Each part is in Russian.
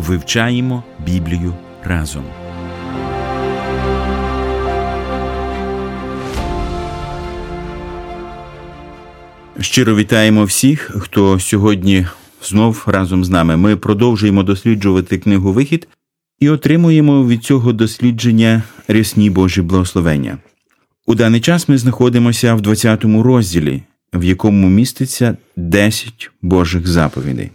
Вивчаємо Біблію разом. Щиро вітаємо всіх, хто сьогодні знов разом з нами. Ми продовжуємо досліджувати книгу Вихід і отримуємо від цього дослідження рясні Божі благословення. У даний час ми знаходимося в 20 розділі, в якому міститься 10 Божих заповідей.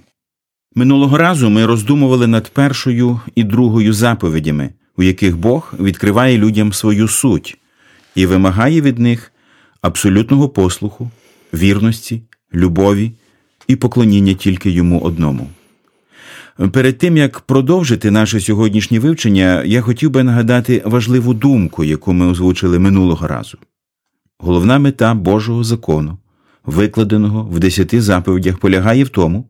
Минулого разу ми роздумували над першою і другою заповідями, у яких Бог відкриває людям свою суть і вимагає від них абсолютного послуху, вірності, любові і поклоніння тільки йому одному. Перед тим як продовжити наше сьогоднішнє вивчення, я хотів би нагадати важливу думку, яку ми озвучили минулого разу. Головна мета Божого закону, викладеного в десяти заповідях, полягає в тому,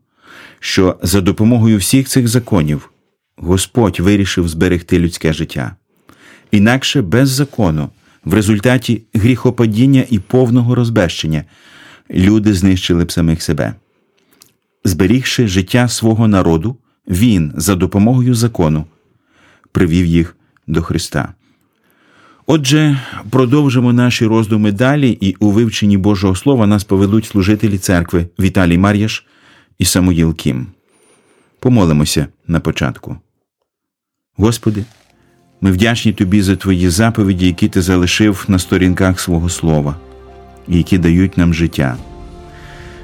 що за допомогою всіх цих законів Господь вирішив зберегти людське життя. Інакше без закону, в результаті гріхопадіння і повного розбещення, люди знищили б самих себе. Зберігши життя свого народу, Він за допомогою закону привів їх до Христа. Отже, продовжимо наші роздуми далі, і у вивченні Божого Слова нас поведуть служителі церкви Віталій Мар'яш і Самуїл Кім. Помолимося на початку. Господи, ми вдячні Тобі за Твої заповіді, які Ти залишив на сторінках свого Слова, і які дають нам життя.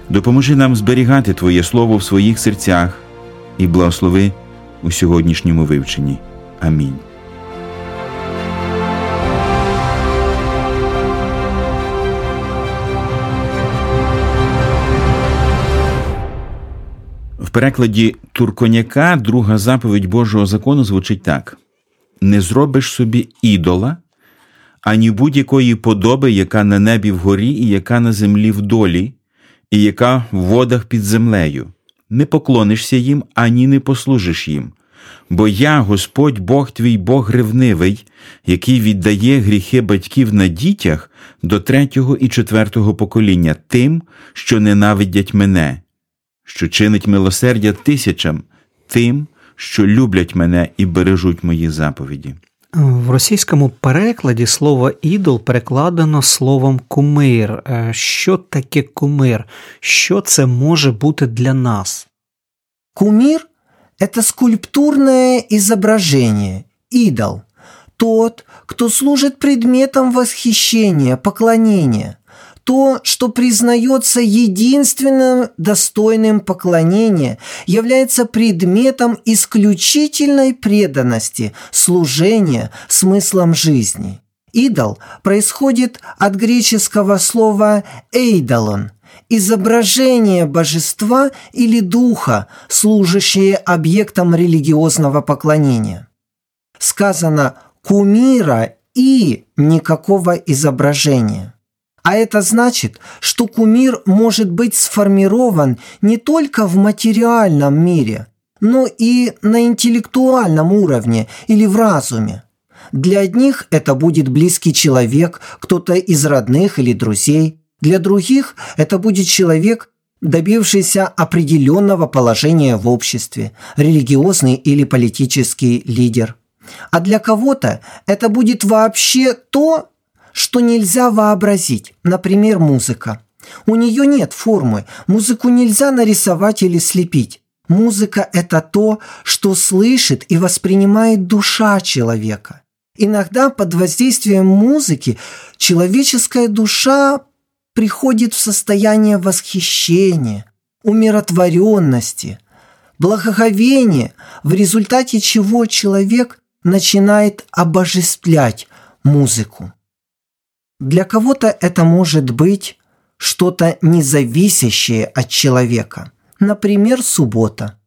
Допоможи нам зберігати Твоє Слово в своїх серцях і благослови у сьогоднішньому вивченні. Амінь. Перекладі Турконяка друга заповідь Божого закону звучить так: не зробиш собі ідола, ані будь-якої подоби, яка на небі вгорі, і яка на землі вдолі, і яка в водах під землею. Не поклонишся їм, ані не послужиш їм. Бо я, Господь Бог твій Бог ревнивий, який віддає гріхи батьків на дітях до третього і четвертого покоління тим, що ненавидять мене, що чинить милосердя тисячам, тим, що люблять мене і бережуть мої заповіді. В російському перекладі слово ідол перекладено словом кумир. Що таке кумир? Що це може бути для нас? Кумир – это скульптурное изображение, идол, тот, кто служит предметом восхищения, поклонения, то, что признается единственным достойным поклонения, является предметом исключительной преданности, служения, смыслом жизни. Идол происходит от греческого слова «эйдолон» – изображение божества или духа, служащее объектом религиозного поклонения. Сказано «кумира» и никакого изображения. А это значит, что кумир может быть сформирован не только в материальном мире, но и на интеллектуальном уровне или в разуме. Для одних это будет близкий человек, кто-то из родных или друзей. Для других это будет человек, добившийся определенного положения в обществе, религиозный или политический лидер. А для кого-то это будет вообще то, что нельзя вообразить, например, музыка. У нее нет формы, музыку нельзя нарисовать или слепить. Музыка – это то, что слышит и воспринимает душа человека. Иногда под воздействием музыки человеческая душа приходит в состояние восхищения, умиротворенности, благоговения, в результате чего человек начинает обожествлять музыку. Для кого-то это может быть что-то независящее от человека, например, суббота.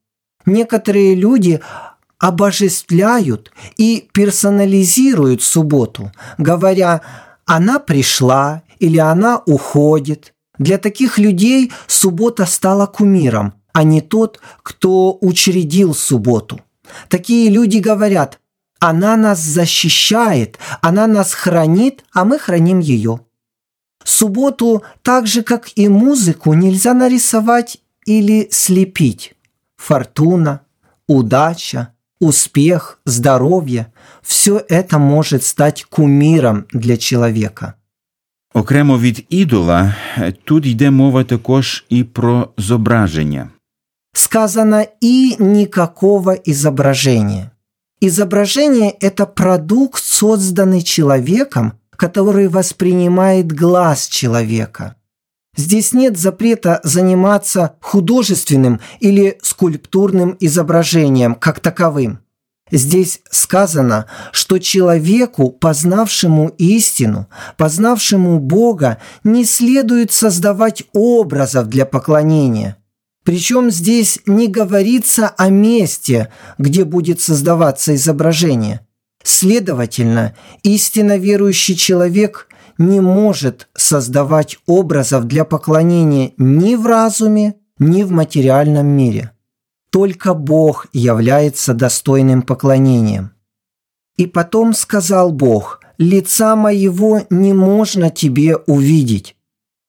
Некоторые люди обожествляют и персонализируют субботу, говоря «она пришла» или «она уходит». Для таких людей суббота стала кумиром, а не тот, кто учредил субботу. Такие люди говорят «она нас защищает, она нас хранит, а мы храним ее». Субботу, так же как и музыку, нельзя нарисовать или слепить. Фортуна, удача, успех, здоровье – все это может стать кумиром для человека. Окремо від ідола, тут йде мова також і про зображення. Сказано «и никакого изображения». Изображение – это продукт, созданный человеком, который воспринимает глаз человека. Здесь нет запрета заниматься художественным или скульптурным изображением как таковым. Здесь сказано, что человеку, познавшему истину, познавшему Бога, не следует создавать образов для поклонения. Причем здесь не говорится о месте, где будет создаваться изображение. Следовательно, истинно верующий человек не может создавать образов для поклонения ни в разуме, ни в материальном мире. Только Бог является достойным поклонением. И потом сказал Бог, «Лица моего не можно тебе увидеть,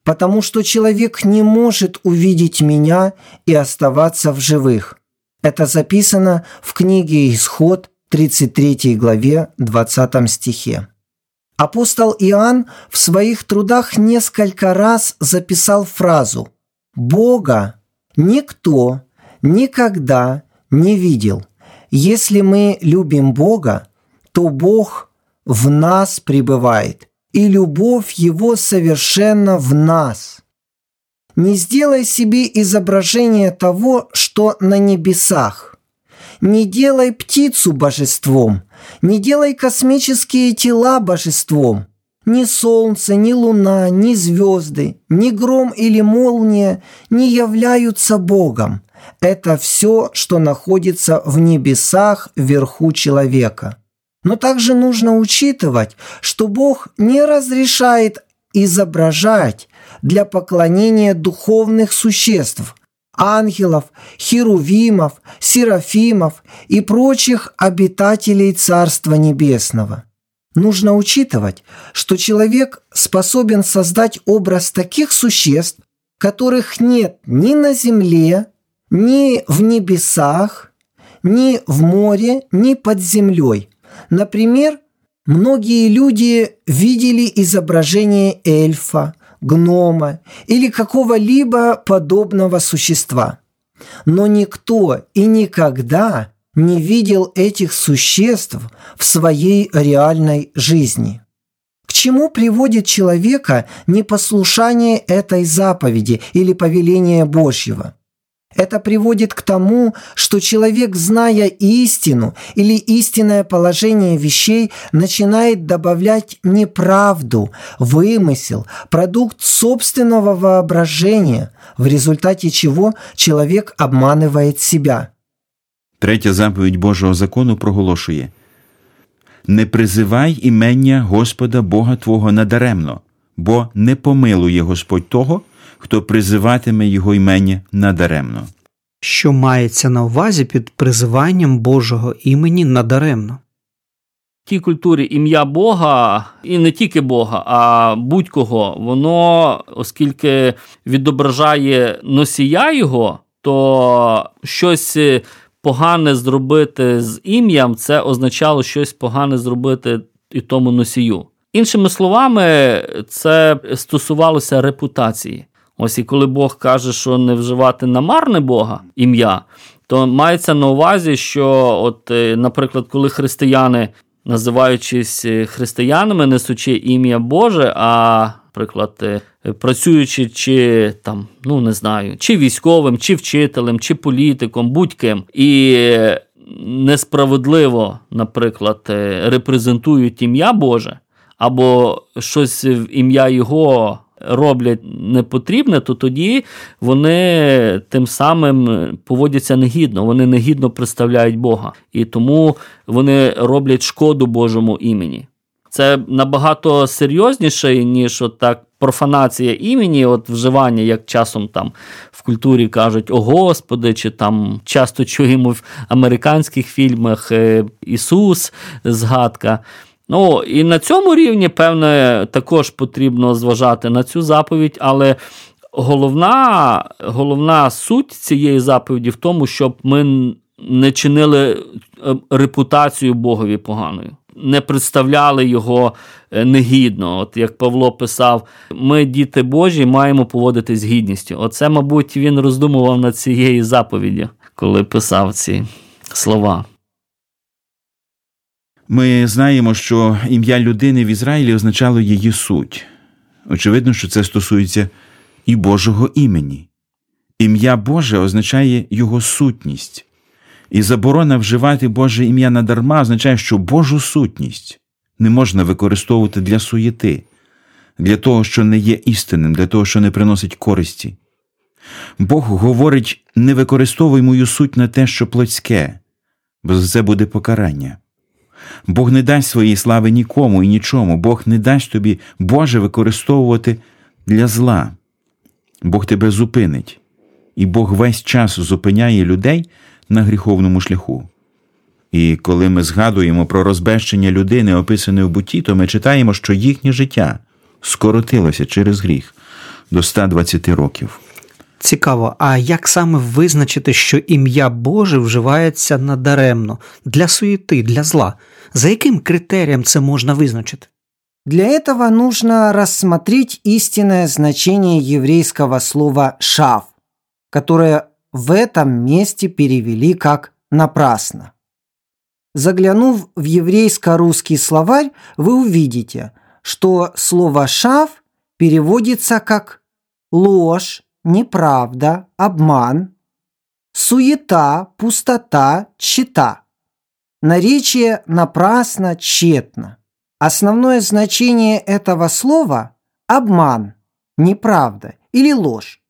потому что человек не может увидеть меня и оставаться в живых». Это записано в книге «Исход», 33 главе, 20 стихе. Апостол Иоанн в своих трудах несколько раз записал фразу «Бога никто никогда не видел. Если мы любим Бога, то Бог в нас пребывает, и любовь Его совершенно в нас. Не сделай себе изображение того, что на небесах. Не делай птицу божеством, не делай космические тела божеством. Ни солнце, ни луна, ни звезды, ни гром или молния не являются Богом это все, что находится в небесах вверху человека. Но также нужно учитывать, что Бог не разрешает изображать для поклонения духовных существ, ангелов, херувимов, серафимов и прочих обитателей Царства Небесного. Нужно учитывать, что человек способен создать образ таких существ, которых нет ни на земле, ни в небесах, ни в море, ни под землей. Например, многие люди видели изображение эльфа, гнома или какого-либо подобного существа. Но никто и никогда не видел этих существ в своей реальной жизни. К чему приводит человека непослушание этой заповеди или повеления Божьего? Это приводит к тому, что человек, зная истину или истинное положение вещей, начинает добавлять неправду, вымысел, продукт собственного воображения, в результате чего человек обманывает себя. Третя заповідь Божого закону проголошує Не призивай імення Господа Бога Твого надаремно, бо не помилує Господь того, Хто призиватиме його імення надаремно. Що мається на увазі під призиванням Божого імені надаремно? В тій культурі ім'я Бога, і не тільки Бога, а будь-кого, воно, оскільки відображає носія його, то щось погане зробити з ім'ям, це означало щось погане зробити і тому носію. Іншими словами, це стосувалося репутації. Ось і коли Бог каже, що не вживати намарне Бога ім'я, то мається на увазі, що, от, е, наприклад, коли християни, називаючись е, християнами, несучи ім'я Боже, а наприклад, е, працюючи чи там, ну не знаю, чи військовим, чи вчителем, чи політиком, будь-ким, і несправедливо, наприклад, репрезентують ім'я Боже, або щось в ім'я Його роблять непотрібне, то тоді вони тим самим поводяться негідно, вони негідно представляють Бога. І тому вони роблять шкоду Божому імені. Це набагато серйозніше, ніж от так профанація імені, от вживання, як часом там в культурі кажуть О Господи, чи там часто чуємо в американських фільмах е, Ісус, згадка. Ну, І на цьому рівні, певне, також потрібно зважати на цю заповідь, але головна, головна суть цієї заповіді в тому, щоб ми не чинили е, репутацію Богові поганою не представляли його е, негідно. От як Павло писав, ми, діти Божі, маємо поводитись з гідністю. Оце, мабуть, він роздумував над цією заповіддю, коли писав ці слова. Ми знаємо, що ім'я людини в Ізраїлі означало її суть. Очевидно, що це стосується і Божого імені. Ім'я Боже означає його сутність. І заборона вживати Боже ім'я надарма означає, що Божу сутність не можна використовувати для суєти, для того, що не є істинним, для того, що не приносить користі. Бог говорить: не використовуй мою суть на те, що плотське, бо за це буде покарання. Бог не дасть своєї слави нікому і нічому, Бог не дасть тобі Боже використовувати для зла. Бог тебе зупинить, і Бог весь час зупиняє людей на гріховному шляху. І коли ми згадуємо про розбещення людини, описане в буті, то ми читаємо, що їхнє життя скоротилося через гріх до 120 років. Цікаво, а як саме визначити, що ім'я Боже вживається надаремно для суєти, для зла? За яким критерием це можна визначити? Для этого нужно рассмотреть истинное значение еврейского слова «шав», которое в этом месте перевели как «напрасно». Заглянув в еврейско-русский словарь, вы увидите, что слово «шав» переводится как ложь, неправда, обман, суета, пустота, чита. Наречие напрасно, тщетно. Основное значение этого слова – обман, неправда или ложь.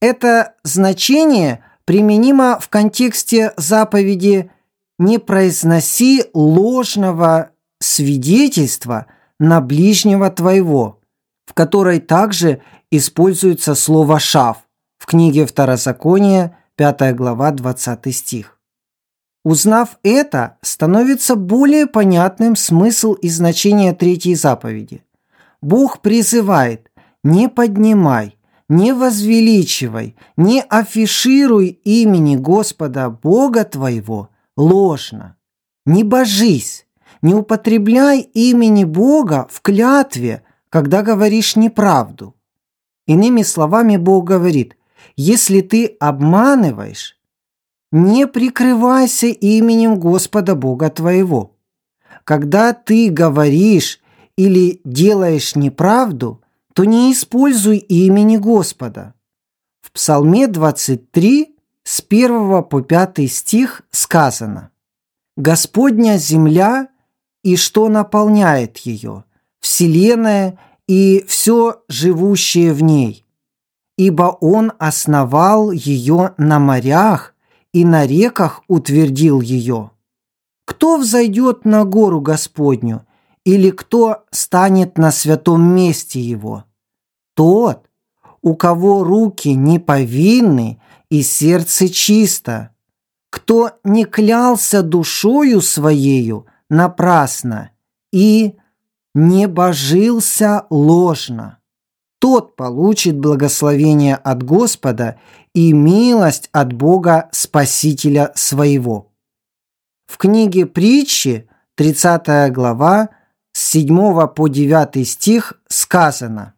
Это значение применимо в контексте заповеди «не произноси ложного свидетельства на ближнего твоего», в которой также используется слово «шав» в книге Второзакония, 5 глава, 20 стих. Узнав это, становится более понятным смысл и значение третьей заповеди. Бог призывает «не поднимай, не возвеличивай, не афишируй имени Господа Бога твоего ложно. Не божись, не употребляй имени Бога в клятве, когда говоришь неправду. Иными словами, Бог говорит, если ты обманываешь, не прикрывайся именем Господа Бога твоего. Когда ты говоришь или делаешь неправду, то не используй имени Господа. В Псалме 23 с 1 по 5 стих сказано «Господня земля и что наполняет ее, вселенная и все живущее в ней, ибо Он основал ее на морях и на реках утвердил ее. Кто взойдет на гору Господню – или кто станет на святом месте его? Тот, у кого руки не повинны и сердце чисто, кто не клялся душою своею напрасно и не божился ложно. Тот получит благословение от Господа и милость от Бога Спасителя своего. В книге притчи, 30 глава, с 7 по 9 стих сказано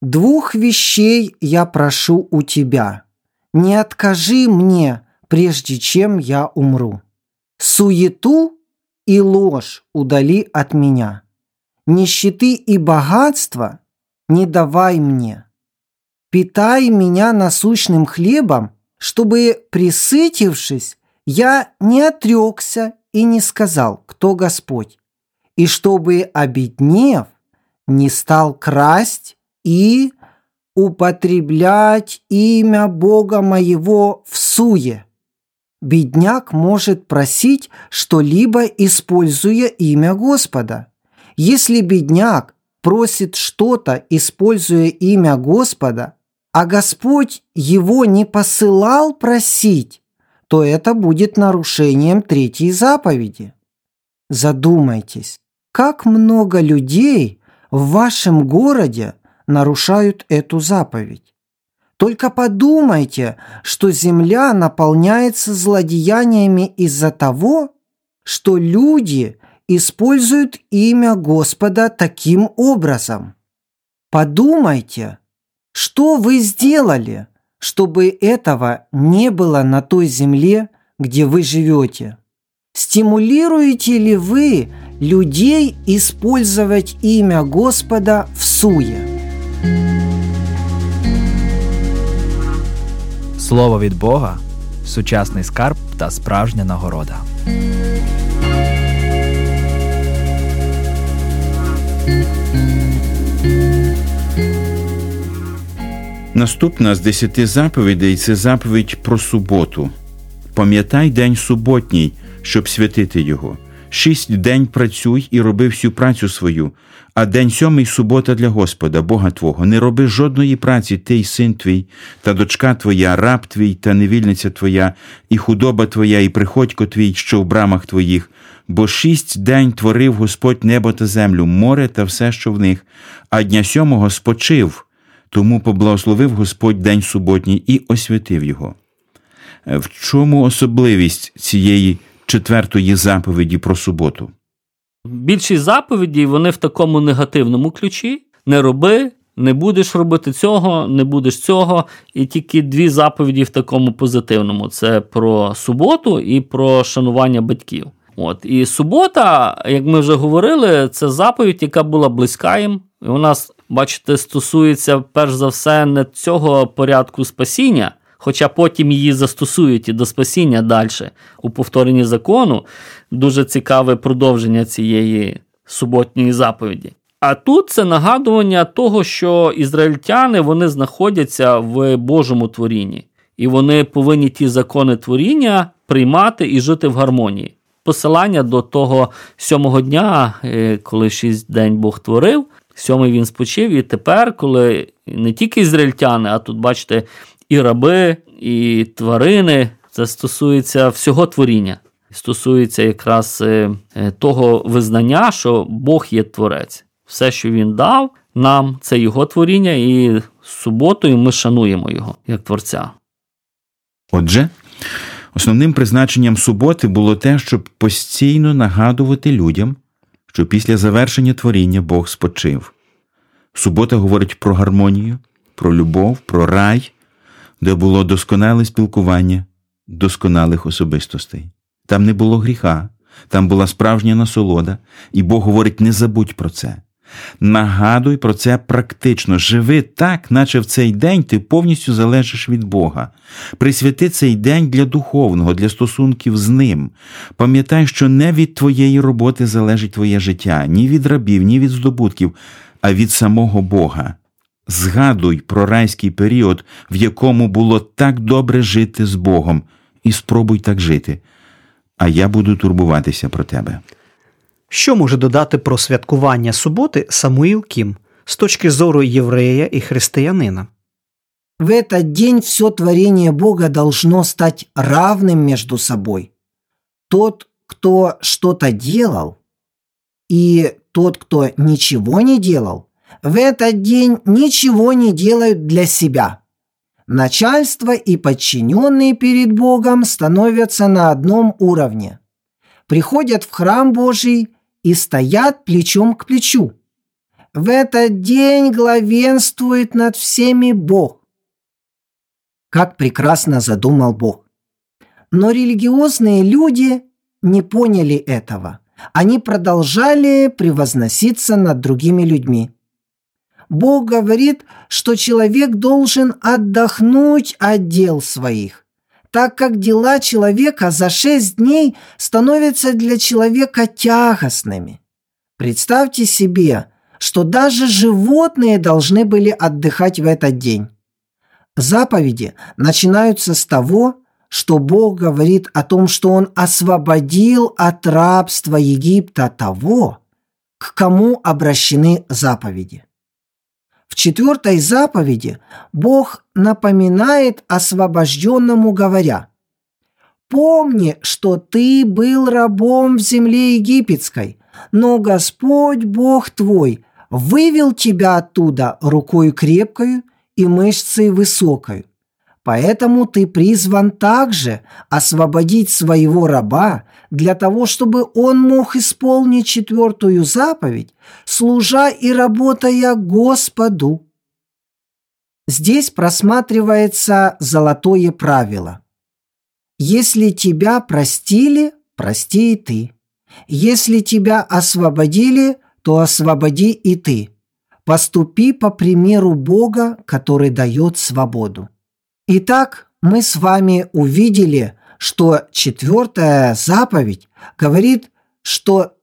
«Двух вещей я прошу у тебя. Не откажи мне, прежде чем я умру. Суету и ложь удали от меня. Нищеты и богатства не давай мне. Питай меня насущным хлебом, чтобы, присытившись, я не отрекся и не сказал, кто Господь и чтобы, обеднев, не стал красть и употреблять имя Бога моего в суе. Бедняк может просить что-либо, используя имя Господа. Если бедняк просит что-то, используя имя Господа, а Господь его не посылал просить, то это будет нарушением третьей заповеди. Задумайтесь, как много людей в вашем городе нарушают эту заповедь. Только подумайте, что земля наполняется злодеяниями из-за того, что люди используют имя Господа таким образом. Подумайте, что вы сделали, чтобы этого не было на той земле, где вы живете. Стимулируете ли вы людей использовать имя Господа в суе? Слово від Бога сучасний скарб та справжня нагорода. Наступна з десяти заповідей це заповідь про суботу. Пам'ятай день суботній, щоб святити його. Шість день працюй і роби всю працю свою, а день сьомий субота для Господа, Бога Твого. Не роби жодної праці, ти й син твій, та дочка твоя, раб твій, та невільниця твоя, і худоба твоя, і приходько твій, що в брамах твоїх. Бо шість день творив Господь небо та землю, море та все, що в них, а дня сьомого спочив. Тому поблагословив Господь день суботній і освятив його. В чому особливість цієї четвертої заповіді про суботу? Більшість заповідей вони в такому негативному ключі: не роби, не будеш робити цього, не будеш цього. І тільки дві заповіді в такому позитивному: це про суботу і про шанування батьків. От і субота, як ми вже говорили, це заповідь, яка була близька їм. І у нас, бачите, стосується перш за все не цього порядку спасіння, хоча потім її застосують і до спасіння далі у повторенні закону. Дуже цікаве продовження цієї суботньої заповіді. А тут це нагадування того, що ізраїльтяни вони знаходяться в Божому творінні, і вони повинні ті закони творіння приймати і жити в гармонії. Посилання до того сьомого дня, е, коли шість день Бог творив, сьомий він спочив, і тепер, коли не тільки ізраїльтяни, а тут, бачите, і раби, і тварини, це стосується всього творіння. Стосується якраз е, е, того визнання, що Бог є творець. Все, що він дав нам, це його творіння, і суботою ми шануємо його як творця. Отже, основним призначенням суботи було те, щоб постійно нагадувати людям, що після завершення творіння Бог спочив. Субота говорить про гармонію, про любов, про рай, де було досконале спілкування досконалих особистостей. Там не було гріха, там була справжня насолода, і Бог говорить: не забудь про це. Нагадуй про це практично, живи так, наче в цей день ти повністю залежиш від Бога. Присвяти цей день для духовного, для стосунків з ним. Пам'ятай, що не від твоєї роботи залежить твоє життя, ні від рабів, ні від здобутків, а від самого Бога. Згадуй про райський період, в якому було так добре жити з Богом, і спробуй так жити. А я буду турбуватися про тебе. Що може додати про святкування суботи Самуїл Кім з точки зору єврея і християнина? В этот день все творение Бога должно стать равным между собой. Тот, кто что-то делал, и тот, кто ничего не делал, в этот день ничего не делают для себя. Начальство и подчиненные перед Богом становятся на одном уровне. Приходят в храм Божий и стоят плечом к плечу. В этот день главенствует над всеми Бог. Как прекрасно задумал Бог. Но религиозные люди не поняли этого. Они продолжали превозноситься над другими людьми. Бог говорит, что человек должен отдохнуть от дел своих, так как дела человека за шесть дней становятся для человека тягостными. Представьте себе, что даже животные должны были отдыхать в этот день. Заповеди начинаются с того, что Бог говорит о том, что Он освободил от рабства Египта того, к кому обращены заповеди. В четвертой заповеди Бог напоминает освобожденному, говоря, «Помни, что ты был рабом в земле египетской, но Господь Бог твой вывел тебя оттуда рукой крепкою и мышцей высокой. Поэтому ты призван также освободить своего раба для того, чтобы он мог исполнить четвертую заповедь, служа и работая Господу. Здесь просматривается золотое правило. Если тебя простили, прости и ты. Если тебя освободили, то освободи и ты. Поступи по примеру Бога, который дает свободу. Итак, мы с вами увидели, что четвертая заповедь говорит, что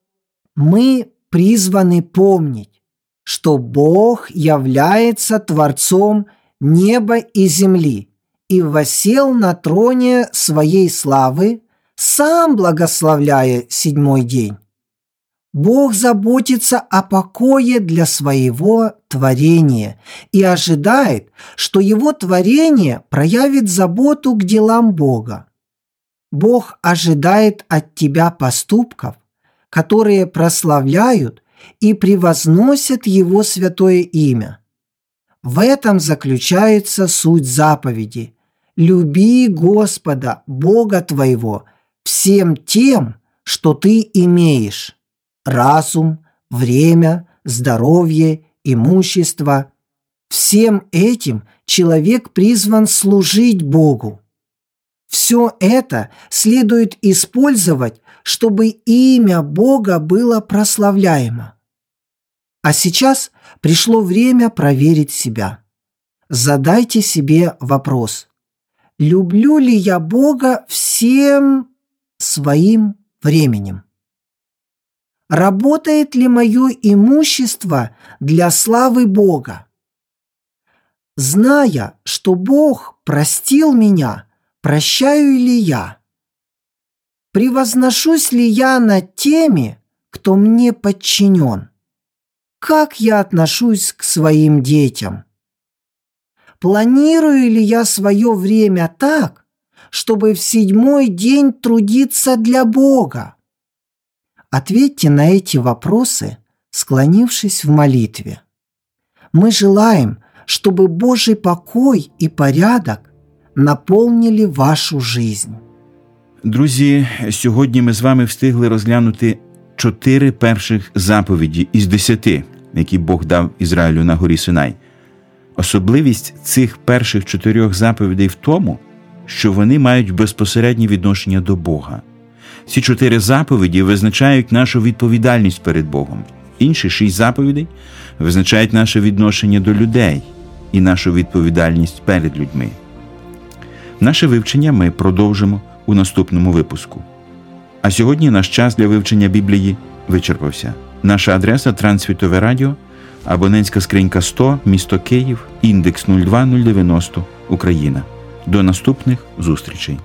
мы призваны помнить, что Бог является Творцом неба и земли и восел на троне своей славы, сам благословляя седьмой день. Бог заботится о покое для своего творения и ожидает, что его творение проявит заботу к делам Бога. Бог ожидает от тебя поступков, которые прославляют и превозносят Его святое имя. В этом заключается суть заповеди. «Люби Господа, Бога твоего, всем тем, что ты имеешь» разум, время, здоровье, имущество. Всем этим человек призван служить Богу. Все это следует использовать, чтобы имя Бога было прославляемо. А сейчас пришло время проверить себя. Задайте себе вопрос. Люблю ли я Бога всем своим временем? Работает ли мое имущество для славы Бога? Зная, что Бог простил меня, прощаю ли я? Превозношусь ли я над теми, кто мне подчинен? Как я отношусь к своим детям? Планирую ли я свое время так, чтобы в седьмой день трудиться для Бога? Ответьте на эти вопросы, склонившись в молитве. Мы желаем, чтобы Божий покой і порядок наповнили вашу жизнь. Друзі, сьогодні ми з вами встигли розглянути чотири перших заповіді із десяти, які Бог дав Ізраїлю на горі Синай. Особливість цих перших чотирьох заповідей в тому, що вони мають безпосереднє відношення до Бога. Ці чотири заповіді визначають нашу відповідальність перед Богом. Інші шість заповідей визначають наше відношення до людей і нашу відповідальність перед людьми. Наше вивчення ми продовжимо у наступному випуску. А сьогодні наш час для вивчення Біблії вичерпався. Наша адреса Трансвітове Радіо, абонентська скринька 100, місто Київ, індекс 02090 Україна. До наступних зустрічей.